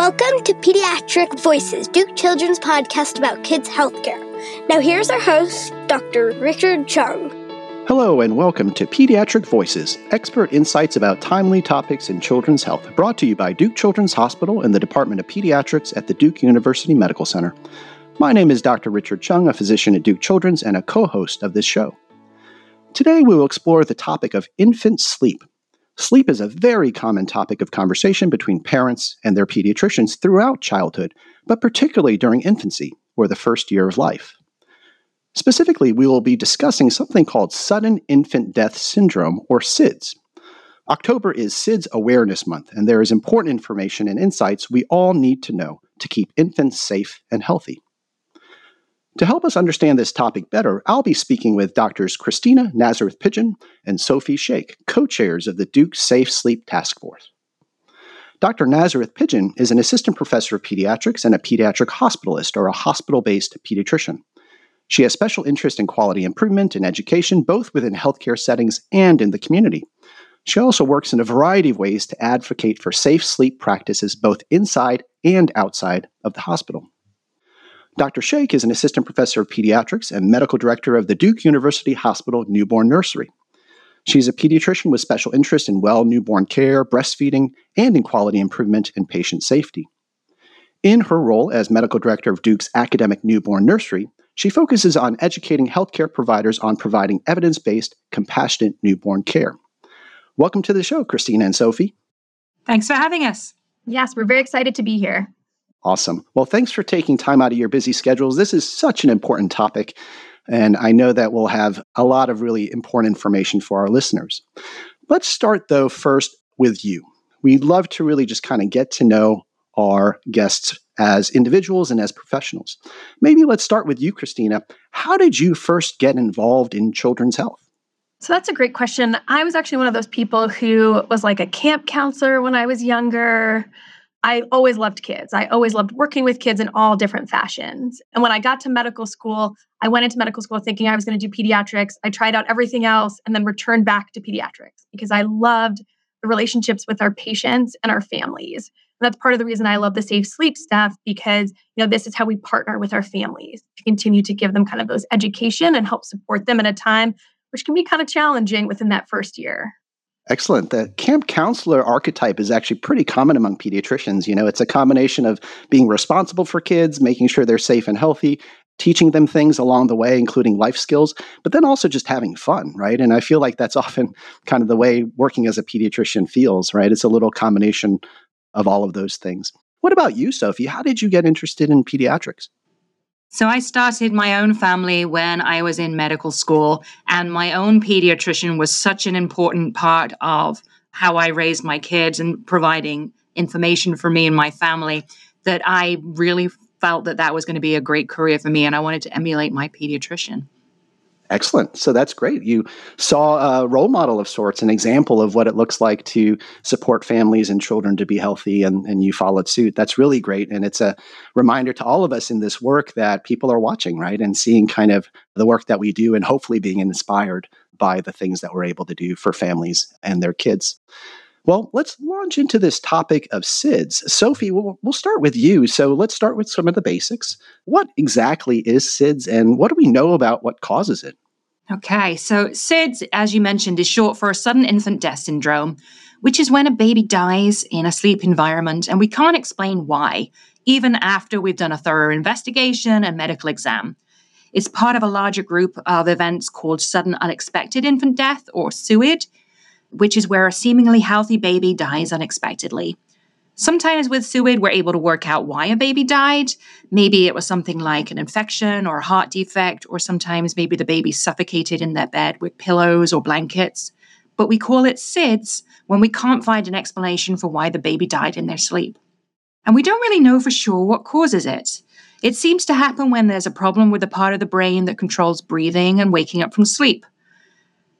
Welcome to Pediatric Voices, Duke Children's podcast about kids' healthcare. Now, here's our host, Dr. Richard Chung. Hello, and welcome to Pediatric Voices, expert insights about timely topics in children's health, brought to you by Duke Children's Hospital and the Department of Pediatrics at the Duke University Medical Center. My name is Dr. Richard Chung, a physician at Duke Children's and a co host of this show. Today, we will explore the topic of infant sleep. Sleep is a very common topic of conversation between parents and their pediatricians throughout childhood, but particularly during infancy, or the first year of life. Specifically, we will be discussing something called Sudden Infant Death Syndrome, or SIDS. October is SIDS Awareness Month, and there is important information and insights we all need to know to keep infants safe and healthy. To help us understand this topic better, I'll be speaking with doctors Kristina Nazareth Pidgeon and Sophie Shaikh, co chairs of the Duke Safe Sleep Task Force. Dr. Nazareth Pidgeon is an assistant professor of pediatrics and a pediatric hospitalist or a hospital based pediatrician. She has special interest in quality improvement and education, both within healthcare settings and in the community. She also works in a variety of ways to advocate for safe sleep practices both inside and outside of the hospital. Dr. Shaikh is an assistant professor of pediatrics and medical director of the Duke University Hospital Newborn Nursery. She's a pediatrician with special interest in well newborn care, breastfeeding, and in quality improvement and patient safety. In her role as medical director of Duke's academic newborn nursery, she focuses on educating healthcare providers on providing evidence based, compassionate newborn care. Welcome to the show, Kristina and Sophie. Thanks for having us. Yes, we're very excited to be here. Awesome. Well, thanks for taking time out of your busy schedules. This is such an important topic, and I know that we'll have a lot of really important information for our listeners. Let's start, though, first with you. We'd love to really just kind of get to know our guests as individuals and as professionals. Maybe let's start with you, Kristina. How did you first get involved in children's health? So that's a great question. I was actually one of those people who was like a camp counselor when I was younger. I always loved kids. I always loved working with kids in all different fashions. And when I got to medical school, I went into medical school thinking I was going to do pediatrics. I tried out everything else and then returned back to pediatrics because I loved the relationships with our patients and our families. And that's part of the reason I love the safe sleep stuff because, you know, this is how we partner with our families to continue to give them kind of those education and help support them at a time which can be kind of challenging within that first year. Excellent. The camp counselor archetype is actually pretty common among pediatricians. You know, it's a combination of being responsible for kids, making sure they're safe and healthy, teaching them things along the way, including life skills, but then also just having fun, right? And I feel like that's often kind of the way working as a pediatrician feels, right? It's a little combination of all of those things. What about you, Sophie? How did you get interested in pediatrics? So I started my own family when I was in medical school, and my own pediatrician was such an important part of how I raised my kids and providing information for me and my family that I really felt that that was going to be a great career for me, and I wanted to emulate my pediatrician. Excellent. So that's great. You saw a role model of sorts, an example of what it looks like to support families and children to be healthy, and, and you followed suit. That's really great. And it's a reminder to all of us in this work that people are watching, right? And seeing kind of the work that we do and hopefully being inspired by the things that we're able to do for families and their kids. Well, let's launch into this topic of SIDS. Sophie, we'll, we'll start with you. So let's start with some of the basics. What exactly is SIDS and what do we know about what causes it? Okay, so SIDS, as you mentioned, is short for a sudden infant death syndrome, which is when a baby dies in a sleep environment and we can't explain why, even after we've done a thorough investigation and medical exam. It's part of a larger group of events called sudden unexpected infant death or SUID, which is where a seemingly healthy baby dies unexpectedly. Sometimes with SUID, we're able to work out why a baby died. Maybe it was something like an infection or a heart defect, or sometimes maybe the baby suffocated in their bed with pillows or blankets. But we call it SIDS when we can't find an explanation for why the baby died in their sleep. And we don't really know for sure what causes it. It seems to happen when there's a problem with the part of the brain that controls breathing and waking up from sleep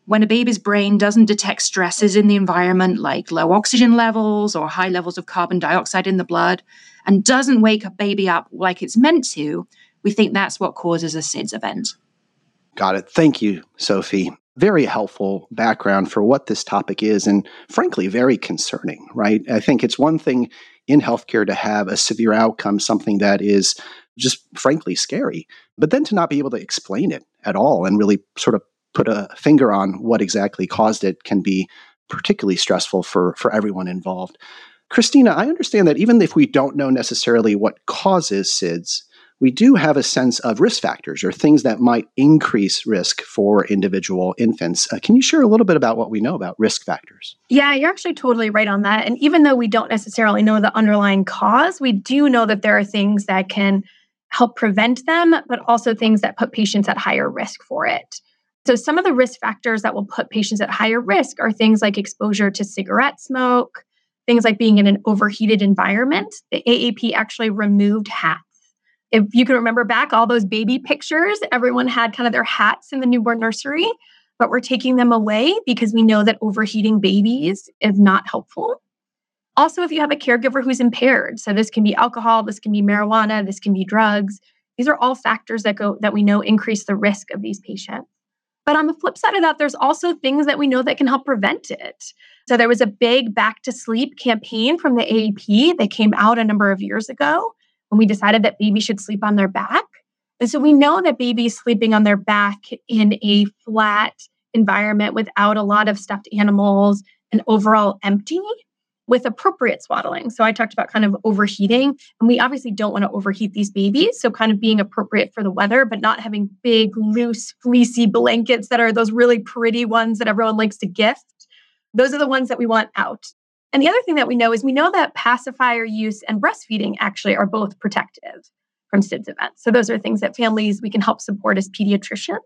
when a baby's brain doesn't detect stresses in the environment like low oxygen levels or high levels of carbon dioxide in the blood and doesn't wake a baby up like it's meant to, we think that's what causes a SIDS event. Got it. Thank you, Sophie. very helpful background for what this topic is, and frankly, very concerning, right? I think it's one thing in healthcare to have a severe outcome, something that is just frankly scary, but then to not be able to explain it at all and really sort of put a finger on what exactly caused it can be particularly stressful for, for everyone involved. Kristina, I understand that even if we don't know necessarily what causes SIDS, we do have a sense of risk factors or things that might increase risk for individual infants. Uh, can you share a little bit about what we know about risk factors? Yeah, you're actually totally right on that. And even though we don't necessarily know the underlying cause, we do know that there are things that can help prevent them, but also things that put patients at higher risk for it. So, some of the risk factors that will put patients at higher risk are things like exposure to cigarette smoke, things like being in an overheated environment. The AAP actually removed hats if you can remember back all those baby pictures, everyone had kind of their hats in the newborn nursery, but we're taking them away because we know that overheating babies is not helpful. Also, if you have a caregiver who's impaired, so this can be alcohol, this can be marijuana, this can be drugs, these are all factors that go that we know increase the risk of these patients. But on the flip side of that, there's also things that we know that can help prevent it. So there was a big back to sleep campaign from the AAP that came out a number of years ago when we decided that babies should sleep on their back. And so we know that babies sleeping on their back in a flat environment without a lot of stuffed animals and overall empty with appropriate swaddling. So I talked about kind of overheating, and we obviously don't want to overheat these babies. So kind of being appropriate for the weather, but not having big, loose, fleecy blankets that are those really pretty ones that everyone likes to gift. Those are the ones that we want out. And the other thing that we know is we know that pacifier use and breastfeeding actually are both protective from SIDS events. So those are things that families we can help support as pediatricians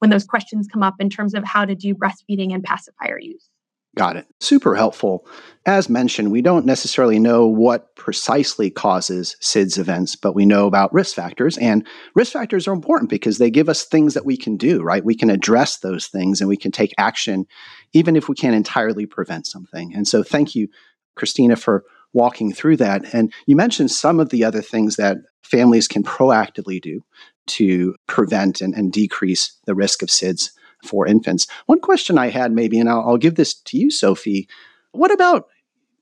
when those questions come up in terms of how to do breastfeeding and pacifier use. Got it. Super helpful. As mentioned, we don't necessarily know what precisely causes SIDS events, but we know about risk factors. And risk factors are important because they give us things that we can do, right? We can address those things and we can take action, even if we can't entirely prevent something. And so, thank you, Kristina, for walking through that. And you mentioned some of the other things that families can proactively do to prevent and, and decrease the risk of SIDS for infants. One question I had, maybe, and I'll, I'll give this to you, Sophie. What about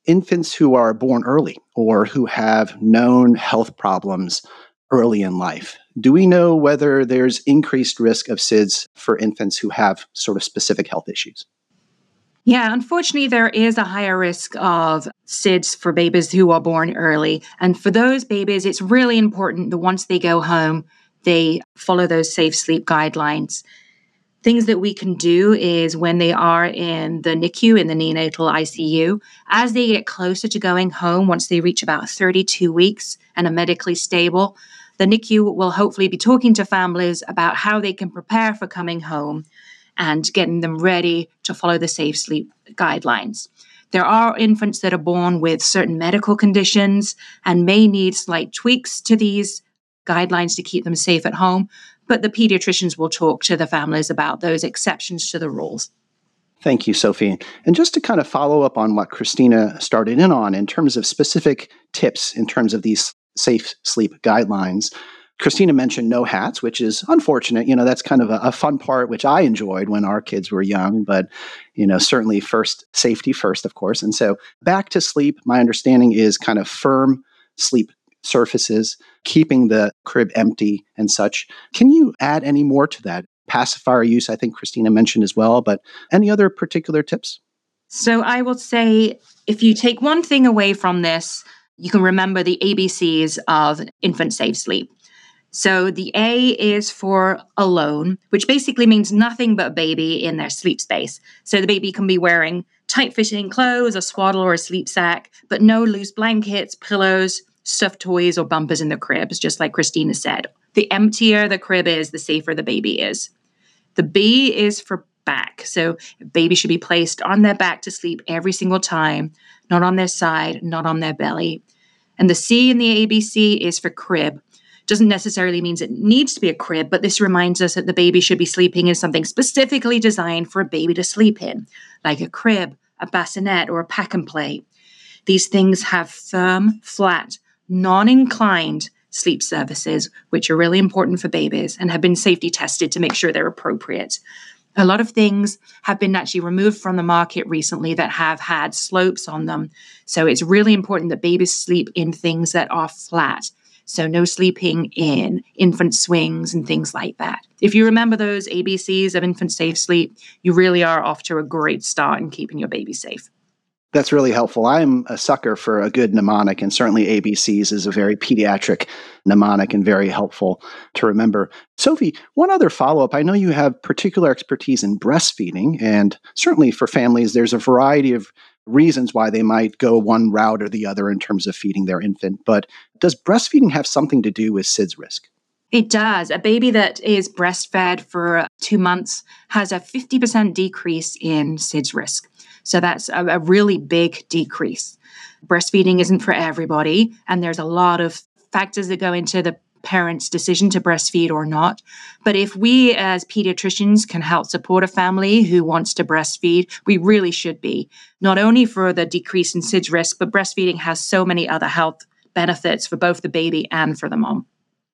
infants who are born early or who have known health problems early in life? Do we know whether there's increased risk of SIDS for infants who have sort of specific health issues? Yeah, unfortunately, there is a higher risk of SIDS for babies who are born early. And for those babies, it's really important that once they go home, they follow those safe sleep guidelines. Things that we can do is when they are in the NICU, in the neonatal ICU, as they get closer to going home, once they reach about 32 weeks and are medically stable, the NICU will hopefully be talking to families about how they can prepare for coming home and getting them ready to follow the safe sleep guidelines. There are infants that are born with certain medical conditions and may need slight tweaks to these guidelines to keep them safe at home but the pediatricians will talk to the families about those exceptions to the rules. Thank you, Sophie. And just to kind of follow up on what Kristina started in on in terms of specific tips in terms of these safe sleep guidelines, Kristina mentioned no hats, which is unfortunate. You know, that's kind of a, a, fun part, which I enjoyed when our kids were young, but, you know, certainly first, safety first, of course. And so back to sleep, my understanding is kind of firm sleep surfaces, keeping the crib empty and such. Can you add any more to that? Pacifier use, I think Kristina mentioned as well, but any other particular tips? So I will say if you take one thing away from this, you can remember the ABCs of infant safe sleep. So the A is for alone, which basically means nothing but baby in their sleep space. So the baby can be wearing tight fitting clothes, a swaddle, or a sleep sack, but no loose blankets, pillows, stuffed toys or bumpers in the cribs, just like Kristina said. The emptier the crib is, the safer the baby is. The B is for back. So baby should be placed on their back to sleep every single time, not on their side, not on their belly. And the C in the ABC is for crib. Doesn't necessarily means it needs to be a crib, but this reminds us that the baby should be sleeping in something specifically designed for a baby to sleep in, like a crib, a bassinet, or a pack and play. These things have firm, flat, non inclined sleep services, which are really important for babies and have been safety tested to make sure they're appropriate. A lot of things have been actually removed from the market recently that have had slopes on them. So it's really important that babies sleep in things that are flat. So, no sleeping in infant swings and things like that. If you remember those ABCs of infant safe sleep, you really are off to a great start in keeping your baby safe. That's really helpful. I'm a sucker for a good mnemonic, and certainly ABCs is a very pediatric mnemonic and very helpful to remember. Sophie, one other follow up. I know you have particular expertise in breastfeeding, and certainly for families, there's a variety of reasons why they might go one route or the other in terms of feeding their infant. But does breastfeeding have something to do with SIDS risk? It does. A baby that is breastfed for two months has a 50% decrease in SIDS risk. So that's a, a really big decrease. Breastfeeding isn't for everybody, and there's a lot of factors that go into the parent's decision to breastfeed or not. But if we as pediatricians can help support a family who wants to breastfeed, we really should be, not only for the decrease in SIDS risk, but breastfeeding has so many other health benefits for both the baby and for the mom.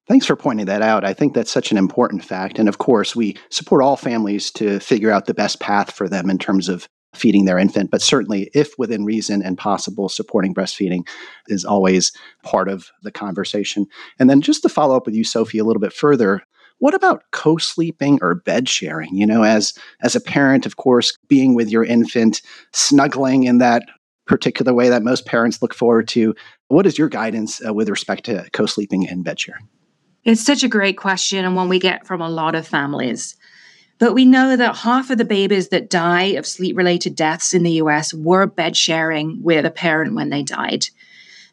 Thanks for pointing that out. I think that's such an important fact. And of course, we support all families to figure out the best path for them in terms of feeding their infant. But certainly, if within reason and possible, supporting breastfeeding is always part of the conversation. And then just to follow up with you, Sophie, a little bit further. What about co-sleeping or bed sharing? You know, as as a parent, of course, being with your infant, snuggling in that particular way that most parents look forward to. What is your guidance uh, with respect to co-sleeping and bed sharing? It's such a great question and one we get from a lot of families. But we know that half of the babies that die of sleep related deaths in the US were bed sharing with a parent when they died.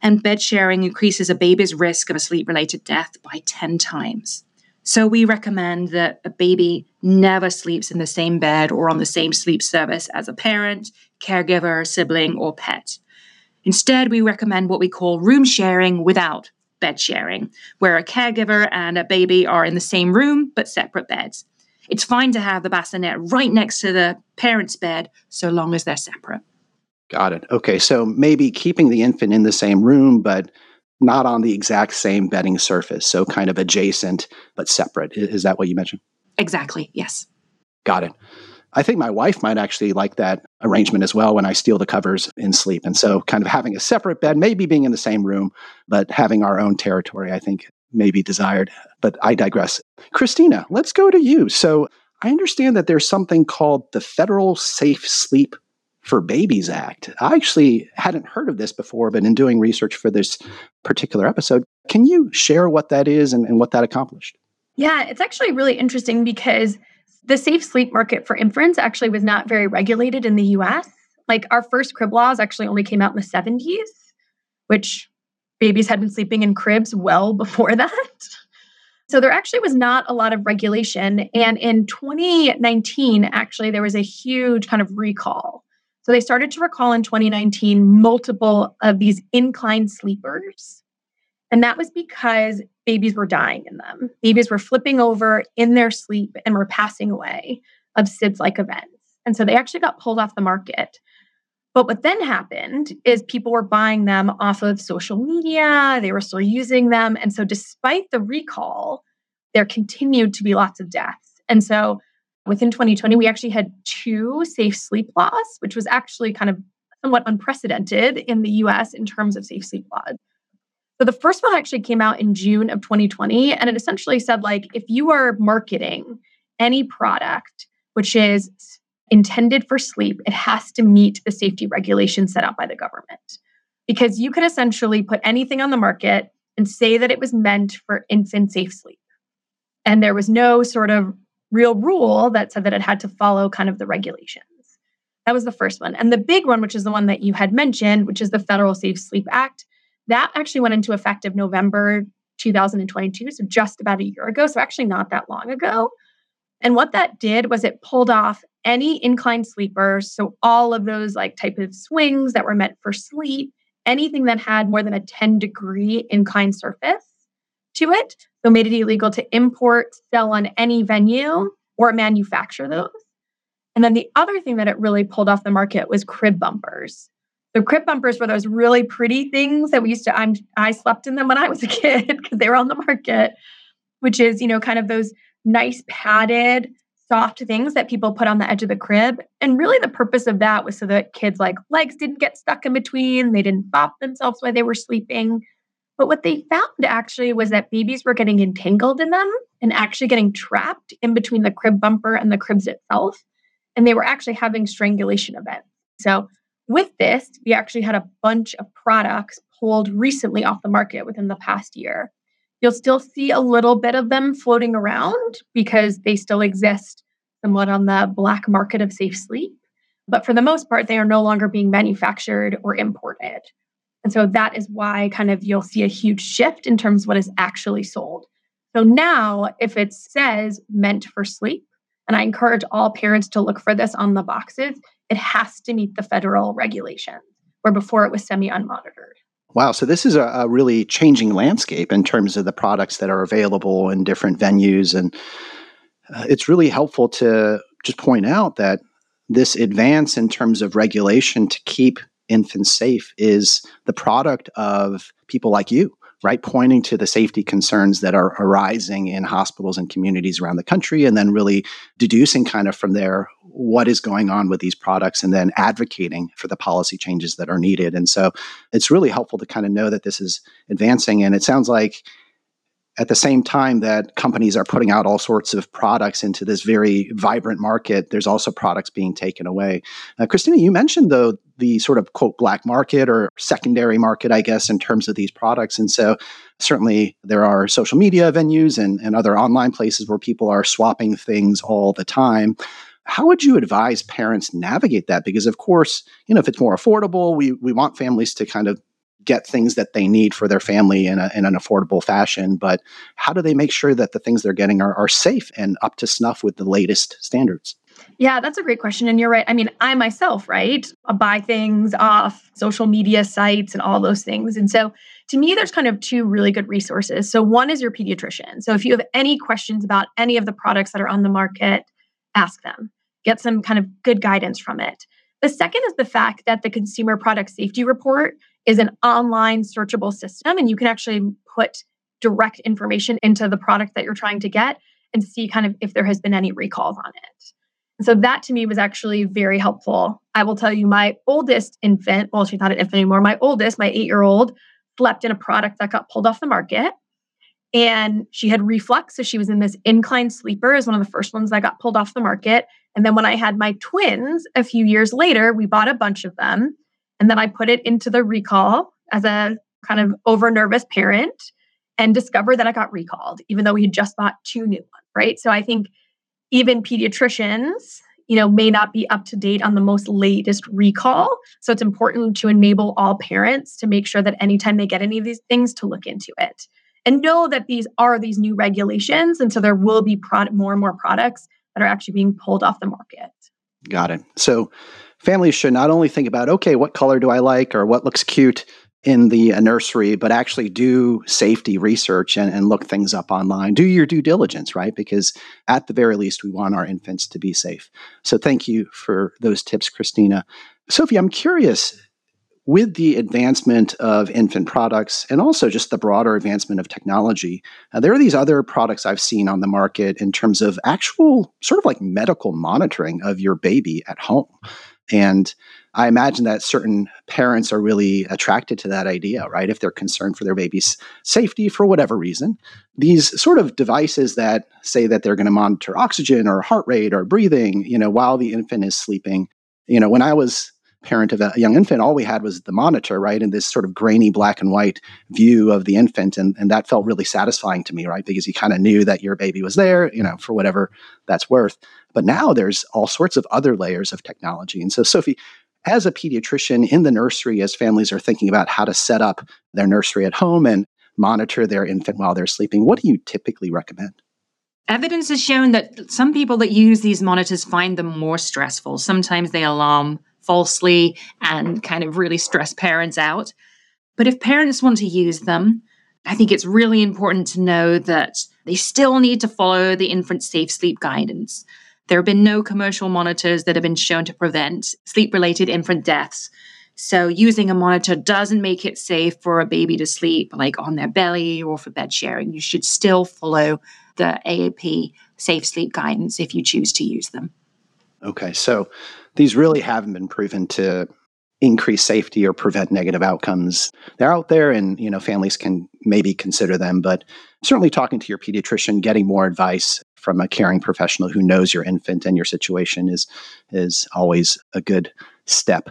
And bed sharing increases a baby's risk of a sleep related death by 10 times. So we recommend that a baby never sleeps in the same bed or on the same sleep service as a parent, caregiver, sibling, or pet. Instead, we recommend what we call room sharing without bed sharing, where a caregiver and a baby are in the same room but separate beds. It's fine to have the bassinet right next to the parent's bed so long as they're separate. Got it. Okay. So maybe keeping the infant in the same room, but not on the exact same bedding surface. So kind of adjacent, but separate. Is that what you mentioned? Exactly. Yes. Got it. I think my wife might actually like that arrangement as well when I steal the covers in sleep. And so, kind of having a separate bed, maybe being in the same room, but having our own territory, I think may be desired. But I digress. Kristina, let's go to you. So I understand that there's something called the Federal Safe Sleep for Babies Act. I actually hadn't heard of this before, but in doing research for this particular episode, can you share what that is and, and what that accomplished? Yeah, it's actually really interesting because the safe sleep market for infants actually was not very regulated in the US. Like our first crib laws actually only came out in the 70s, which babies had been sleeping in cribs well before that. So there actually was not a lot of regulation. And in 2019, actually, there was a huge kind of recall. So they started to recall in 2019 multiple of these inclined sleepers. And that was because babies were dying in them. Babies were flipping over in their sleep and were passing away of SIDS like events. And so they actually got pulled off the market. But what then happened is people were buying them off of social media, they were still using them. And so, despite the recall, there continued to be lots of deaths. And so, within 2020, we actually had two safe sleep laws, which was actually kind of somewhat unprecedented in the US in terms of safe sleep laws. So the first one actually came out in June of 2020 and it essentially said like if you are marketing any product which is intended for sleep, it has to meet the safety regulations set out by the government. Because you could essentially put anything on the market and say that it was meant for infant safe sleep. And there was no sort of real rule that said that it had to follow kind of the regulations. That was the first one. And the big one, which is the one that you had mentioned, which is the Federal Safe Sleep Act, that actually went into effect of November 2022, so just about a year ago. So actually not that long ago. And what that did was it pulled off any inclined sleepers, so all of those like type of swings that were meant for sleep, anything that had more than a 10 degree inclined surface to it. So made it illegal to import, sell on any venue or manufacture those. And then the other thing that it really pulled off the market was crib bumpers. The crib bumpers were those really pretty things that we used to I'm I slept in them when I was a kid because they were on the market, which is, you know, kind of those nice padded soft things that people put on the edge of the crib. And really, the purpose of that was so that kids' like legs didn't get stuck in between, they didn't bop themselves while they were sleeping. But what they found actually was that babies were getting entangled in them and actually getting trapped in between the crib bumper and the cribs itself. And they were actually having strangulation events. So, with this, we actually had a bunch of products pulled recently off the market within the past year. You'll still see a little bit of them floating around because they still exist somewhat on the black market of safe sleep. But for the most part, they are no longer being manufactured or imported. And so that is why kind of you'll see a huge shift in terms of what is actually sold. So now, if it says meant for sleep, and I encourage all parents to look for this on the boxes, it has to meet the federal regulations, where before it was semi unmonitored. Wow. So this is a, a, really changing landscape in terms of the products that are available in different venues. And uh, it's really helpful to just point out that this advance in terms of regulation to keep infants safe is the product of people like you right? Pointing to the safety concerns that are arising in hospitals and communities around the country, and then really deducing kind of from there what is going on with these products and then advocating for the policy changes that are needed. And so it's really helpful to kind of know that this is advancing. And it sounds like at the same time that companies are putting out all sorts of products into this very vibrant market, there's also products being taken away. Uh, Kristina, you mentioned though the sort of quote black market or secondary market, I guess, in terms of these products. And so certainly there are social media venues and, and other online places where people are swapping things all the time. How would you advise parents navigate that? Because of course, you know, if it's more affordable, we we want families to kind of get things that they need for their family in, a, in an affordable fashion. But how do they make sure that the things they're getting are, are safe and up to snuff with the latest standards? Yeah, that's a great question. And you're right. I mean, I myself, right, I buy things off social media sites and all those things. And so to me, there's kind of two really good resources. So one is your pediatrician. So if you have any questions about any of the products that are on the market, ask them, get some kind of good guidance from it. The second is the fact that the Consumer Product Safety Report is an online searchable system, and you can actually put direct information into the product that you're trying to get and see kind of if there has been any recalls on it. So that to me was actually very helpful. I will tell you, my oldest infant, well, she's not an infant anymore, my oldest, my eight year old, slept in a product that got pulled off the market. And she had reflux. So she was in this incline sleeper, as one of the first ones that got pulled off the market. And then when I had my twins a few years later, we bought a bunch of them. And then I put it into the recall as a kind of over nervous parent and discovered that I got recalled, even though we had just bought two new ones, right? So I think even pediatricians, you know, may not be up to date on the most latest recall. So it's important to enable all parents to make sure that anytime they get any of these things to look into it and know that these are these new regulations. And so there will be product, more and more products that are actually being pulled off the market. Got it. So families should not only think about, okay, what color do I like or what looks cute in the uh, nursery, but actually do safety research and, and look things up online. Do your due diligence, right? Because at the very least, we want our infants to be safe. So thank you for those tips, Kristina. Sophie, I'm curious with the advancement of infant products and also just the broader advancement of technology, uh, there are these other products I've seen on the market in terms of actual sort of like medical monitoring of your baby at home. And I imagine that certain parents are really attracted to that idea, right? If they're concerned for their baby's safety for whatever reason. These sort of devices that say that they're going to monitor oxygen or heart rate or breathing, you know, while the infant is sleeping. You know, when I was parent of a young infant, all we had was the monitor, right? And this sort of grainy black and white view of the infant. And, and that felt really satisfying to me, right? Because you kind of knew that your baby was there, you know, for whatever that's worth. But now there's all sorts of other layers of technology. And so, Sophie, as a pediatrician in the nursery, as families are thinking about how to set up their nursery at home and monitor their infant while they're sleeping, what do you typically recommend? Evidence has shown that some people that use these monitors find them more stressful. Sometimes they alarm falsely and kind of really stress parents out. But if parents want to use them, I think it's really important to know that they still need to follow the infant safe sleep guidance. There have been no commercial monitors that have been shown to prevent sleep related infant deaths. So, using a monitor doesn't make it safe for a baby to sleep like on their belly or for bed sharing. You should still follow the AAP safe sleep guidance if you choose to use them. Okay, so these really haven't been proven to increase safety or prevent negative outcomes. They're out there and you know families can maybe consider them, but certainly talking to your pediatrician, getting more advice from a caring professional who knows your infant and your situation is is always a good step.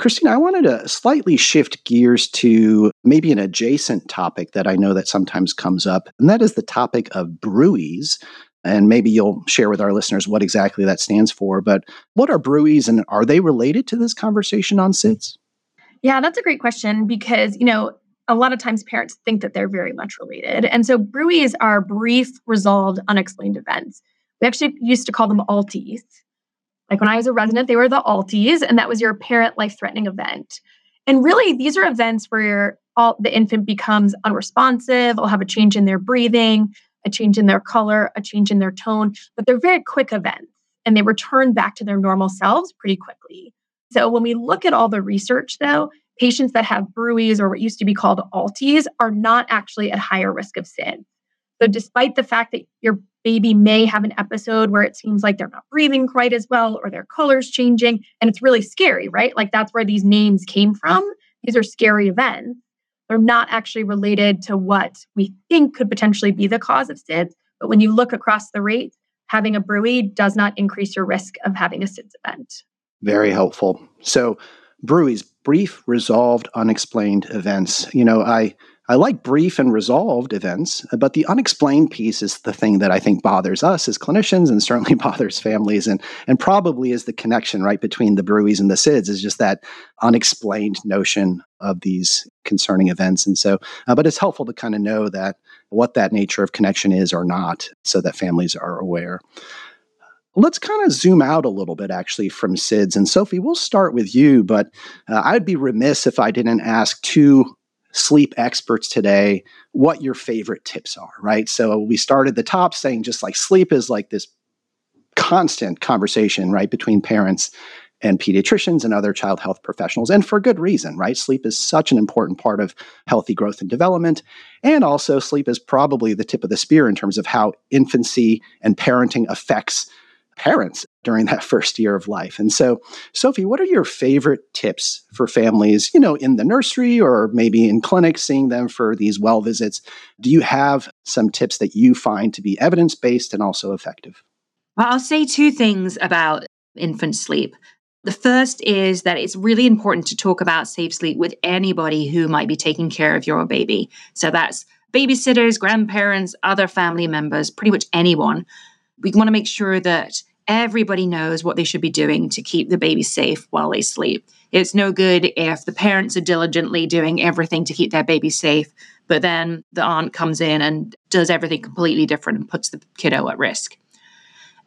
Kristina, I wanted to slightly shift gears to maybe an adjacent topic that I know that sometimes comes up, and that is the topic of BRUEs. And maybe you'll share with our listeners what exactly that stands for. But what are BRUEs and are they related to this conversation on SIDS? Yeah, that's a great question because, you know, a lot of times parents think that they're very much related. And so BRUEs are brief, resolved, unexplained events. We actually used to call them ALTEs. Like when I was a resident, they were the ALTEs, and that was your parent life threatening event. And really, these are events where all, the infant becomes unresponsive, will have a change in their breathing, a change in their color, a change in their tone, but they're very quick events and they return back to their normal selves pretty quickly. So when we look at all the research, though, patients that have BRUEs or what used to be called ALTEs are not actually at higher risk of SID. So despite the fact that your baby may have an episode where it seems like they're not breathing quite as well or their color's changing, and it's really scary, right? Like that's where these names came from. These are scary events. They're not actually related to what we think could potentially be the cause of SIDS. But when you look across the rates, having a BRUE does not increase your risk of having a SIDS event. Very helpful. So, BRUEs, brief, resolved, unexplained events. You know, I I like brief and resolved events, but the unexplained piece is the thing that I think bothers us as clinicians and certainly bothers families and, and probably is the connection right between the BRUEs and the SIDS is just that unexplained notion of these concerning events. And so, uh, but it's helpful to kind of know that what that nature of connection is or not so that families are aware. Let's kind of zoom out a little bit actually from SIDS. And Sophie, we'll start with you, but uh, I'd be remiss if I didn't ask two sleep experts today what your favorite tips are, right? So we started the top saying just like sleep is like this constant conversation, right, between parents and pediatricians and other child health professionals, and for good reason, right? Sleep is such an important part of healthy growth and development. And also, sleep is probably the tip of the spear in terms of how infancy and parenting affects parents during that first year of life. And so, Sophie, what are your favorite tips for families, you know, in the nursery or maybe in clinic, seeing them for these well visits? Do you have some tips that you find to be evidence based and also effective? Well, I'll say two things about infant sleep. The first is that it's really important to talk about safe sleep with anybody who might be taking care of your baby. So that's babysitters, grandparents, other family members, pretty much anyone we want to make sure that everybody knows what they should be doing to keep the baby safe while they sleep. It's no good if the parents are diligently doing everything to keep their baby safe, but then the aunt comes in and does everything completely different and puts the kiddo at risk.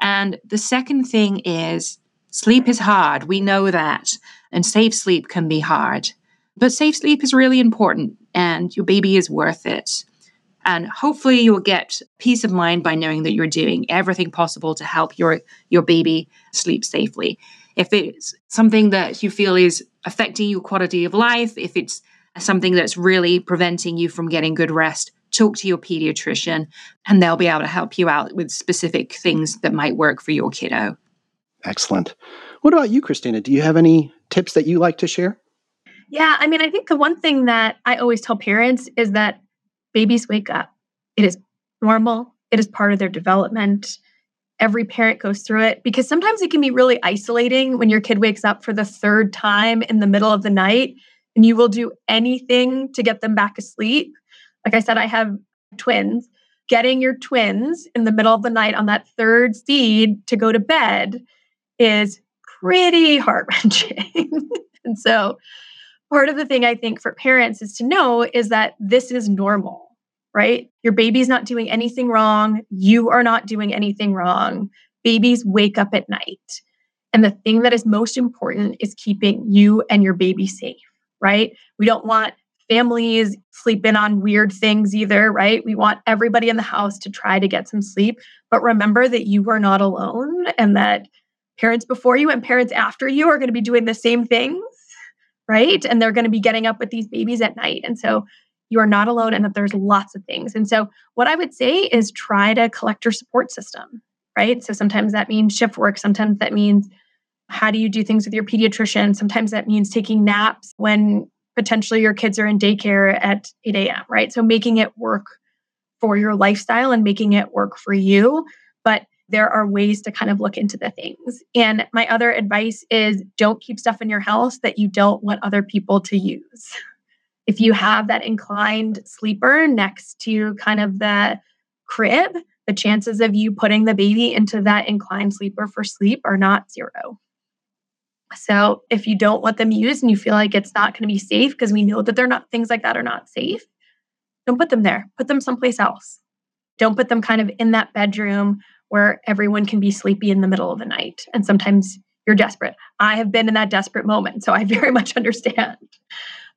And the second thing is sleep is hard. We know that. And safe sleep can be hard. But safe sleep is really important and your baby is worth it. And hopefully you'll get peace of mind by knowing that you're doing everything possible to help your, your baby sleep safely. If it's something that you feel is affecting your quality of life, if it's something that's really preventing you from getting good rest, talk to your pediatrician and they'll be able to help you out with specific things that might work for your kiddo. Excellent. What about you, Kristina? Do you have any tips that you like to share? Yeah, I mean, I think the one thing that I always tell parents is that babies wake up. It is normal, it is part of their development. Every parent goes through it because sometimes it can be really isolating when your kid wakes up for the third time in the middle of the night and you will do anything to get them back asleep. Like I said, I have twins. Getting your twins in the middle of the night on that third feed to go to bed is pretty heart wrenching. and so, part of the thing I think for parents is to know is that this is normal right? Your baby's not doing anything wrong. You are not doing anything wrong. Babies wake up at night. And the thing that is most important is keeping you and your baby safe, right? We don't want families sleeping on weird things either, right? We want everybody in the house to try to get some sleep. But remember that you are not alone and that parents before you and parents after you are going to be doing the same things, right? And they're going to be getting up with these babies at night. And so you are not alone and that there's lots of things. And so, what I would say is try to collect your support system. right? So sometimes that means shift work. Sometimes that means how do you do things with your pediatrician? Sometimes that means taking naps when potentially your kids are in daycare at 8 a.m., right? So making it work for your lifestyle and making it work for you. But there are ways to kind of look into the things. And my other advice is don't keep stuff in your house that you don't want other people to use. If you have that inclined sleeper next to kind of the crib, the chances of you putting the baby into that inclined sleeper for sleep are not zero. So if you don't want them used and you feel like it's not going to be safe, because we know that they're not things like that are not safe, don't put them there. Put them someplace else. Don't put them kind of in that bedroom where everyone can be sleepy in the middle of the night. And sometimes you're desperate. I have been in that desperate moment, so I very much understand.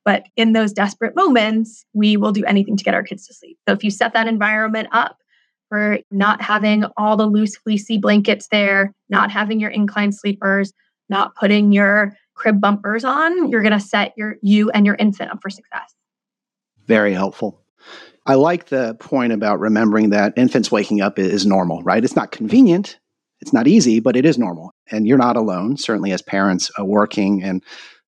But in those desperate moments, we will do anything to get our kids to sleep. So if you set that environment up for not having all the loose, fleecy blankets there, not having your inclined sleepers, not putting your crib bumpers on, you're going to set your you and your infant up for success. Very helpful. I like the point about remembering that infants waking up is normal, right? It's not convenient, it's not easy, but it is normal. And you're not alone, certainly as parents uh, working and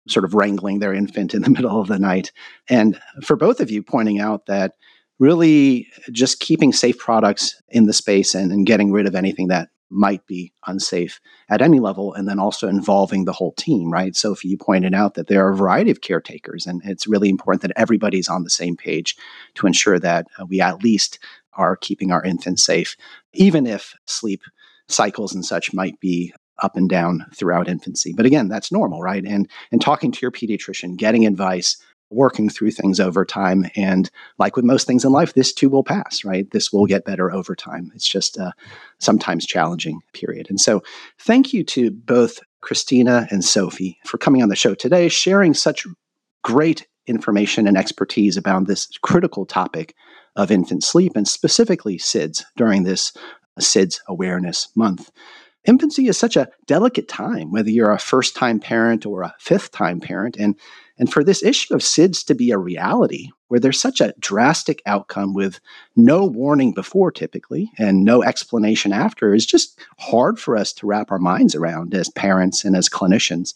sort of wrangling their infant in the middle of the night. And for both of you, pointing out that really just keeping safe products in the space and, and getting rid of anything that might be unsafe at any level, and then also involving the whole team, right? So, if you pointed out that there are a variety of caretakers, and it's really important that everybody's on the same page to ensure that uh, we at least are keeping our infants safe, even if sleep cycles and such might be up and down throughout infancy. But again, that's normal, right? And and talking to your pediatrician, getting advice, working through things over time. And like with most things in life, this too will pass, right? This will get better over time. It's just a sometimes challenging period. And so, thank you to both Kristina and Sophie for coming on the show today, sharing such great information and expertise about this critical topic of infant sleep and specifically SIDS during this SIDS Awareness Month. Infancy is such a delicate time, whether you're a first time parent or a fifth time parent. And and for this issue of SIDS to be a reality, where there's such a drastic outcome with no warning before typically and no explanation after, is just hard for us to wrap our minds around as parents and as clinicians.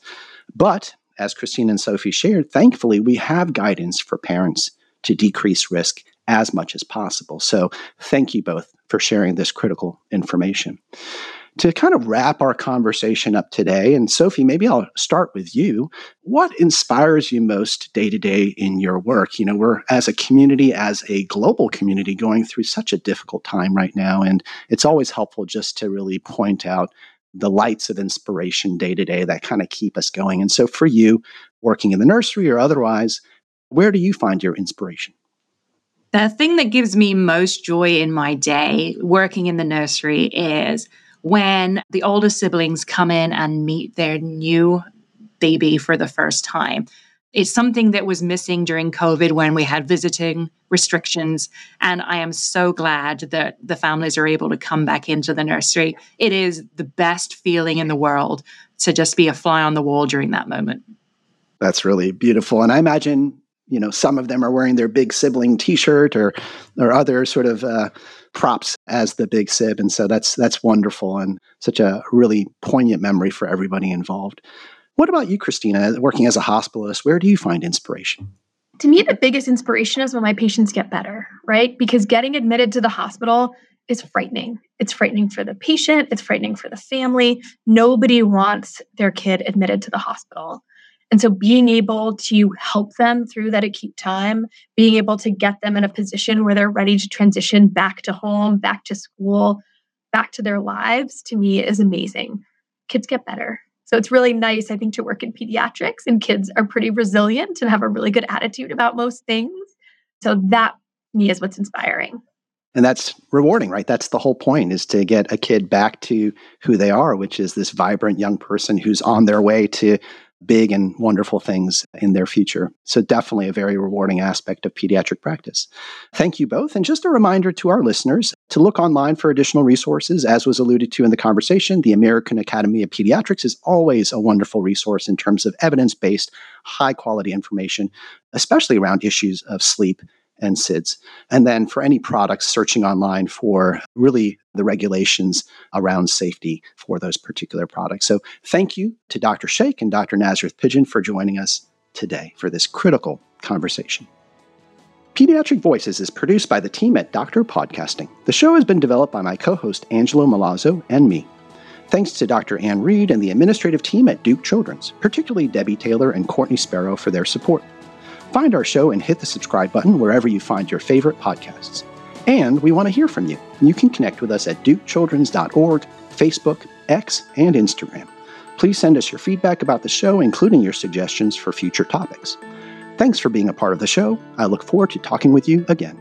But as Christine and Sophie shared, thankfully, we have guidance for parents to decrease risk as much as possible. So thank you both for sharing this critical information to kind of wrap our conversation up today, and Sophie, maybe I'll start with you. What inspires you most day to day in your work? You know, we're as a community, as a global community, going through such a difficult time right now, and it's always helpful just to really point out the lights of inspiration day to day that kind of keep us going. And so, for you, working in the nursery or otherwise, where do you find your inspiration? The thing that gives me most joy in my day working in the nursery is when the older siblings come in and meet their new baby for the first time. It's something that was missing during COVID when we had visiting restrictions. And I am so glad that the families are able to come back into the nursery. It is the best feeling in the world to just be a fly on the wall during that moment. That's really beautiful. And I imagine, you know, some of them are wearing their big sibling t shirt or, or other sort of, uh, props as the big sib and so that's that's wonderful and such a really poignant memory for everybody involved. What about you kristina working as a hospitalist where do you find inspiration? To me the biggest inspiration is when my patients get better right? Because getting admitted to the hospital is frightening. It's frightening for the patient it's frightening for the family. Nobody wants their kid admitted to the hospital and so being able to help them through that acute time, being able to get them in a position where they're ready to transition back to home, back to school, back to their lives, to me is amazing. Kids get better. So it's really nice, I think, to work in pediatrics, and kids are pretty resilient and have a really good attitude about most things. So that me is what's inspiring. And that's rewarding, right? That's the whole point is to get a kid back to who they are, which is this vibrant young person who's on their way to big and wonderful things in their future. So, definitely a very rewarding aspect of pediatric practice. Thank you both. And just a reminder to our listeners to look online for additional resources. As was alluded to in the conversation, the American Academy of Pediatrics is always a wonderful resource in terms of evidence based, high quality information, especially around issues of sleep and SIDS. And then for any products, searching online for really the regulations around safety for those particular products. So thank you to Dr. Shaikh and Dr. Nazareth Pidgeon for joining us today for this critical conversation. Pediatric Voices is produced by the team at Doctor Podcasting. The show has been developed by my co host Angelo Malazzo and me. Thanks to Dr. Ann Reed and the administrative team at Duke Children's, particularly Debbie Taylor and Courtney Sparrow for their support. Find our show and hit the subscribe button wherever you find your favorite podcasts. And we want to hear from you. You can connect with us at dukechildrens.org, Facebook, X, and Instagram. Please send us your feedback about the show, including your suggestions for future topics. Thanks for being a part of the show. I look forward to talking with you again.